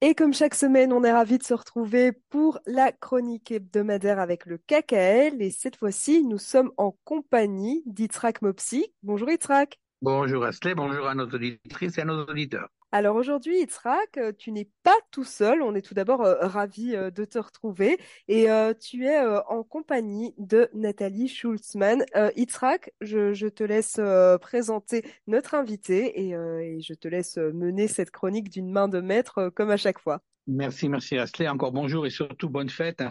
Et comme chaque semaine, on est ravis de se retrouver pour la chronique hebdomadaire avec le KKL. Et cette fois-ci, nous sommes en compagnie d'Itrak Mopsi. Bonjour Itrak. Bonjour Asley, bonjour à nos auditrices et à nos auditeurs. Alors aujourd'hui, Itzrak, euh, tu n'es pas tout seul. On est tout d'abord euh, ravis euh, de te retrouver et tu es en compagnie de Nathalie Schulzmann. Itzrak, je, te laisse présenter notre invité et, je te laisse mener cette chronique d'une main de maître comme à chaque fois. Merci, merci Asley. Encore bonjour et surtout bonne fête, un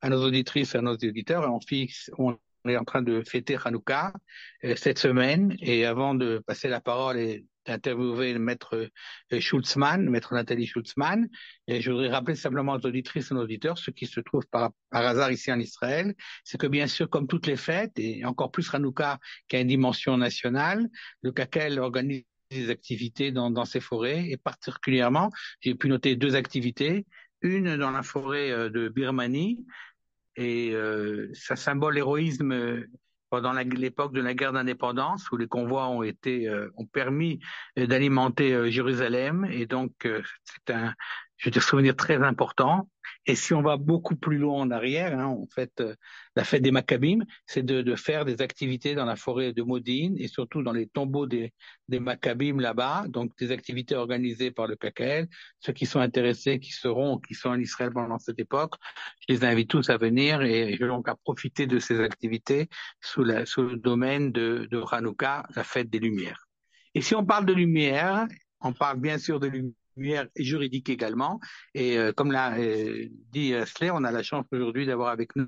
à nos auditrices et à nos auditeurs. on, fixe, on est en train de fêter Hanouka cette semaine et avant de passer la parole interviewé le maître euh, Schultzmann, maître Nathalie Schultzmann, et je voudrais rappeler simplement aux auditrices et aux auditeurs, ce qui se trouve par, hasard ici en Israël, c'est que bien sûr, comme toutes les fêtes, et encore plus Hanouka qui a une dimension nationale, le CACEL organise des activités dans, dans ces forêts, et particulièrement, j'ai pu noter deux activités, une dans la forêt euh, de Birmanie, et euh, ça symbole l'héroïsme pendant l'époque de la guerre d'indépendance où les convois ont été euh, ont permis euh, d'alimenter euh, Jérusalem. Et donc c'est un je veux dire souvenir très important et si on va beaucoup plus loin en arrière, hein, en fait, euh, la fête des Maccabim, c'est de, de, faire des activités dans la forêt de Modine et surtout dans les tombeaux des, des Maccabim là-bas, donc des activités organisées par le KKL. Ceux qui sont intéressés, qui seront, qui sont en Israël pendant cette époque, je les invite tous à venir et donc à profiter de ces activités sous, la, sous le domaine de, de Hanouka, la fête des Lumières. Et si on parle de lumière, on parle bien sûr de lumière lumière juridique également. Et euh, comme l'a euh, dit Slay, on a la chance aujourd'hui d'avoir avec nous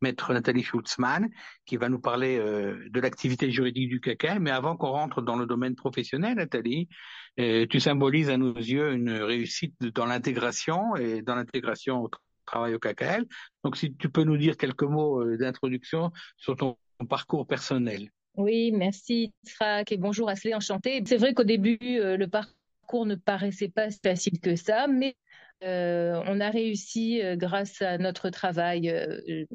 Maître Nathalie Schultzmann, qui va nous parler euh, de l'activité juridique du CACA. Mais avant qu'on rentre dans le domaine professionnel, Nathalie, tu symbolises à nos yeux une réussite dans l'intégration et dans l'intégration au travail au KKL. Donc, si tu peux nous dire quelques mots d'introduction sur ton parcours personnel. Oui, merci, Trak, et bonjour Asley, enchanté. C'est vrai qu'au début, le parcours cours ne paraissait pas si facile que ça, mais euh, on a réussi, euh, grâce à notre travail euh,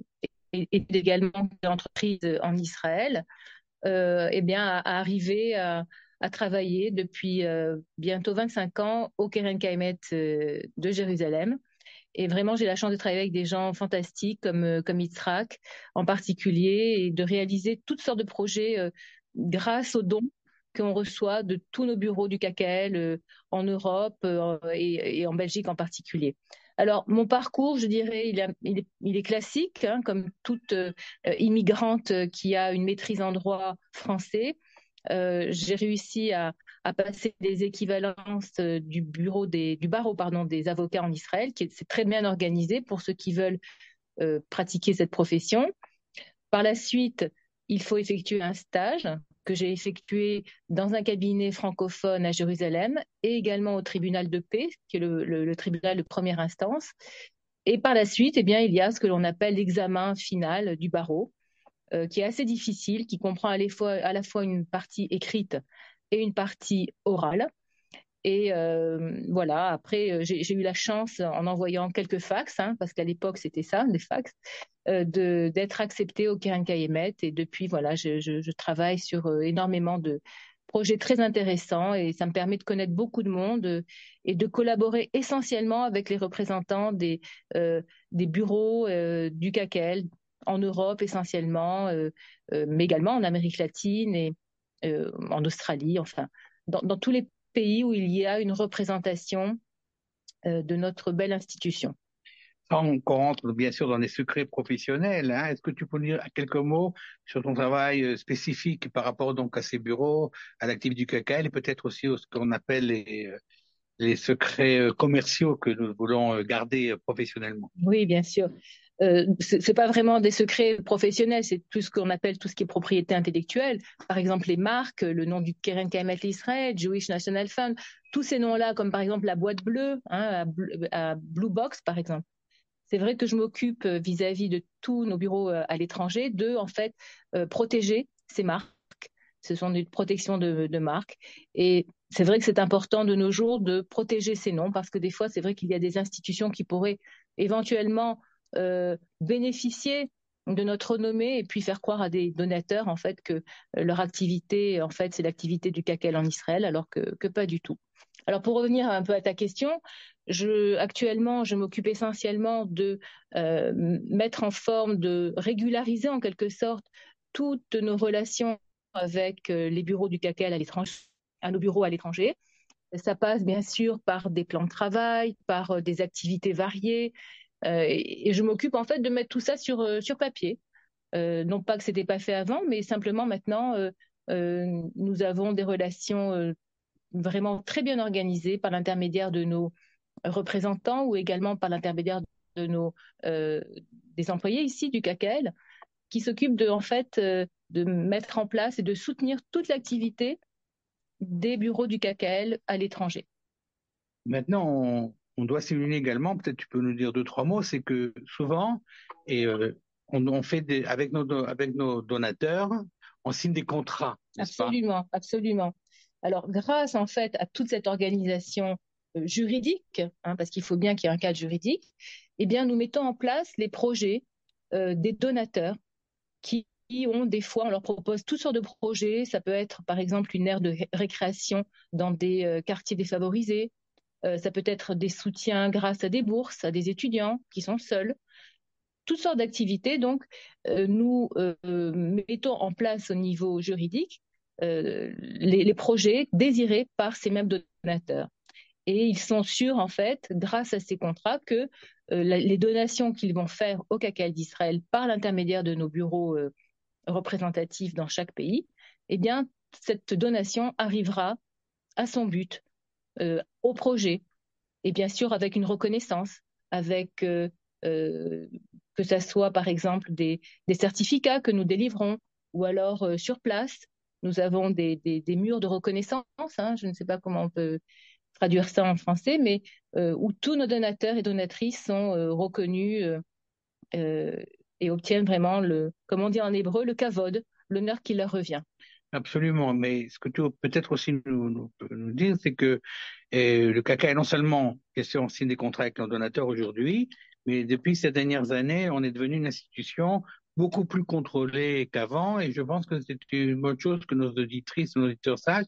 et, également l'entreprise en Israël, eh bien, à, arriver à, travailler depuis bientôt 25 ans au Keren Kaimet de Jérusalem. Et vraiment, j'ai la chance de travailler avec des gens fantastiques comme, comme Yitzhak en particulier et de réaliser toutes sortes de projets grâce aux dons qu'on reçoit de tous nos bureaux du KKL euh, en Europe euh, et, en Belgique en particulier. Alors, mon parcours, je dirais, il, est, classique, hein, comme toute euh, immigrante qui a une maîtrise en droit français. J'ai réussi à, passer des équivalences du bureau du barreau des avocats en Israël, qui est très bien organisé pour ceux qui veulent pratiquer cette profession. Par la suite, il faut effectuer un stage que j'ai effectué dans un cabinet francophone à Jérusalem et également au tribunal de paix, qui est le, tribunal de première instance. Et par la suite, eh bien, il y a ce que l'on appelle l'examen final du barreau, euh, qui est assez difficile, qui comprend à à la fois une partie écrite et une partie orale. Et euh, voilà, après, euh, j'ai eu la chance, en envoyant quelques fax, hein, parce qu'à l'époque, c'était ça, des fax, euh, d'être acceptée au Keren. Et depuis, voilà, je, travaille sur énormément de projets très intéressants et ça me permet de connaître beaucoup de monde et de collaborer essentiellement avec les représentants des, bureaux du KKL en Europe essentiellement, mais également en Amérique latine et en Australie, enfin, dans, dans tous les pays où il y a une représentation euh, de notre belle institution. Sans qu'on rentre bien sûr dans les secrets professionnels, hein, est-ce que tu peux dire quelques mots sur ton travail euh, spécifique par rapport donc à ces bureaux, à l'activité du CACA et peut-être aussi à ce qu'on appelle les, euh, les secrets commerciaux que nous voulons garder professionnellement? Oui, bien sûr euh, c'est pas vraiment des secrets professionnels, c'est plus ce qu'on appelle tout ce qui est propriété intellectuelle. Par exemple, les marques, le nom du Keren Kaemet Israël, Jewish National Fund, tous ces noms-là, comme par exemple la boîte bleue, hein, Blue Box, par exemple. C'est vrai que je m'occupe euh, vis-à-vis de tous nos bureaux euh, à l'étranger de, en fait, euh, protéger ces marques. Ce sont des protections de, de marques. Et c'est vrai que c'est important de nos jours de protéger ces noms parce que des fois, c'est vrai qu'il y a des institutions qui pourraient éventuellement euh, bénéficier de notre renommée et puis faire croire à des donateurs en fait que euh, leur activité en fait c'est l'activité du CACEL en Israël alors que, pas du tout. Alors pour revenir un peu à ta question, je, actuellement, je m'occupe essentiellement de euh, mettre en forme, de régulariser en quelque sorte toutes nos relations avec les bureaux du CACEL à nos bureaux à l'étranger. Ça passe bien sûr par des plans de travail, par des activités variées, et, je m'occupe en fait de mettre tout ça sur sur papier. non pas que c'était pas fait avant, mais simplement maintenant, nous avons des relations vraiment très bien organisées par l'intermédiaire de nos représentants ou également par l'intermédiaire de nos euh, des employés ici du CACL qui s'occupent de en fait euh, de mettre en place et de soutenir toute l'activité des bureaux du CACL à l'étranger. Maintenant, doit souligner également, peut-être tu peux nous dire deux trois mots, c'est que souvent et euh, on, fait des, avec nos donateurs, on signe des contrats. Absolument, absolument. Alors, grâce en fait à toute cette organisation euh, juridique, hein, parce qu'il faut bien qu'il y ait un cadre juridique, eh bien, nous mettons en place les projets euh, des donateurs qui ont des fois, on leur propose toutes sortes de projets. Ça peut être, par exemple, une aire de récréation dans des quartiers défavorisés. Ça peut être des soutiens grâce à des bourses à des étudiants qui sont seuls. Toutes sortes d'activités. Donc, nous mettons en place au niveau juridique les, projets désirés par ces mêmes donateurs et ils sont sûrs, en fait, grâce à ces contrats, que euh, les donations qu'ils vont faire au CACAL d'Israël par l'intermédiaire de nos bureaux euh, représentatifs dans chaque pays, eh bien, cette donation arrivera à son but, euh, au projet, et bien sûr avec une reconnaissance, avec que ce soit par exemple des, certificats que nous délivrons, ou alors sur place, nous avons des, murs de reconnaissance, hein, je ne sais pas comment on peut traduire ça en français, mais euh, où tous nos donateurs et donatrices sont euh, reconnus euh, et obtiennent vraiment le, comme on dit en hébreu, le kavod, l'honneur qui leur revient. Absolument, mais ce que tu peux peut-être aussi nous, nous, dire, c'est que le CACA est non seulement question signe des contrats avec nos donateurs aujourd'hui, mais depuis ces dernières années, on est devenu une institution beaucoup plus contrôlée qu'avant, et je pense que c'est une bonne chose que nos auditrices, nos auditeurs sachent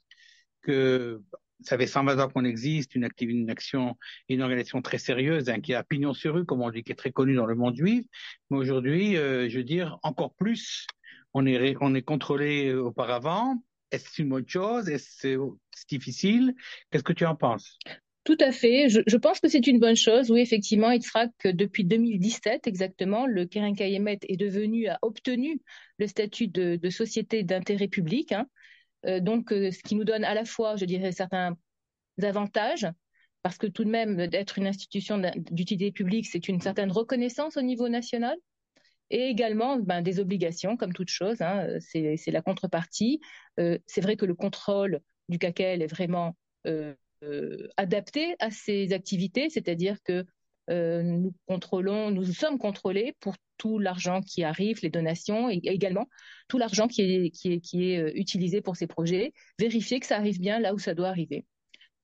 que ça fait 120 ans qu'on existe, une, activité, une action, une organisation très sérieuse, hein, qui a pignon sur rue, comme on dit, qui est très connue dans le monde juif. Mais aujourd'hui, euh, je veux dire, encore plus, on est, on est contrôlé euh, auparavant. Est-ce une bonne chose? Est-ce c'est difficile? Qu'est-ce que tu en penses? Tout à fait. Je, pense que c'est une bonne chose. Oui, effectivement, il sera que depuis 2017 exactement, le Keren Kayemet est devenu, a obtenu le statut de, société d'intérêt public. Hein. Euh, donc, euh, ce qui nous donne à la fois, je dirais, certains avantages, parce que tout de même, d'être une institution d'utilité publique, c'est une certaine reconnaissance au niveau national, et également ben, des obligations, comme toute chose, hein, c'est la contrepartie. Euh, c'est vrai que le contrôle du CACEL est vraiment adapté à ces activités, c'est-à-dire que euh, nous contrôlons, nous sommes contrôlés pour tout l'argent qui arrive, les donations et également tout l'argent qui est, euh, utilisé pour ces projets, vérifier que ça arrive bien là où ça doit arriver.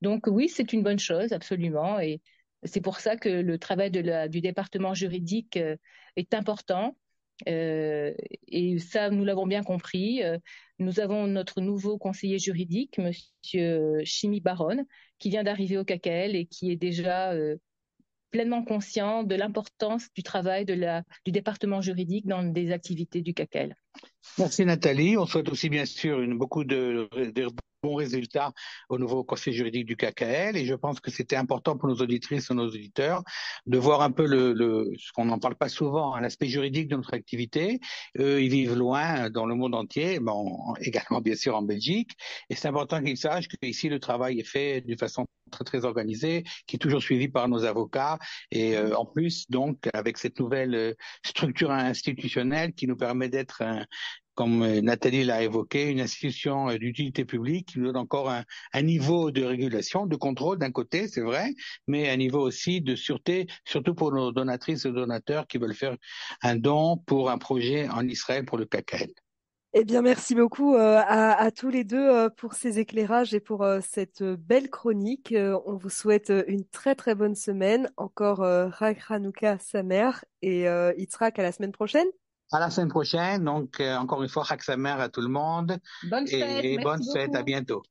Donc oui, c'est une bonne chose, absolument. Et c'est pour ça que le travail du département juridique euh, est important. Euh, et ça, nous l'avons bien compris. nous avons notre nouveau conseiller juridique, Monsieur Chimi Baron, qui vient d'arriver au KKL et qui est déjà pleinement conscient de l'importance du travail de la, du département juridique dans des activités du CACEL. Merci Nathalie. On souhaite aussi bien sûr beaucoup de, de bons résultats au nouveau conseil juridique du KKL et je pense que c'était important pour nos auditrices et nos auditeurs de voir un peu le, le ce qu'on n'en parle pas souvent, hein, l'aspect juridique de notre activité. Eux, ils vivent loin dans le monde entier, bon, également bien sûr en Belgique et c'est important qu'ils sachent qu'ici le travail est fait d'une façon très très organisée, qui est toujours suivi par nos avocats et euh, en plus donc avec cette nouvelle euh, structure institutionnelle qui nous permet d'être un, comme euh, Nathalie l'a évoqué, une institution euh, d'utilité publique qui nous donne encore un, un, niveau de régulation, de contrôle d'un côté, c'est vrai, mais un niveau aussi de sûreté, surtout pour nos donatrices et donateurs qui veulent faire un don pour un projet en Israël pour le KKL. Eh bien, merci beaucoup euh, à, à, tous les deux euh, pour ces éclairages et pour euh, cette belle chronique. on vous souhaite une très très bonne semaine. Encore Rak Hanouka, sa mère, et Yitzhak à la semaine prochaine. À la semaine prochaine. Donc, euh, encore une fois, Chag à tout le monde. Bonne fête. Et, bonne fête. À bientôt.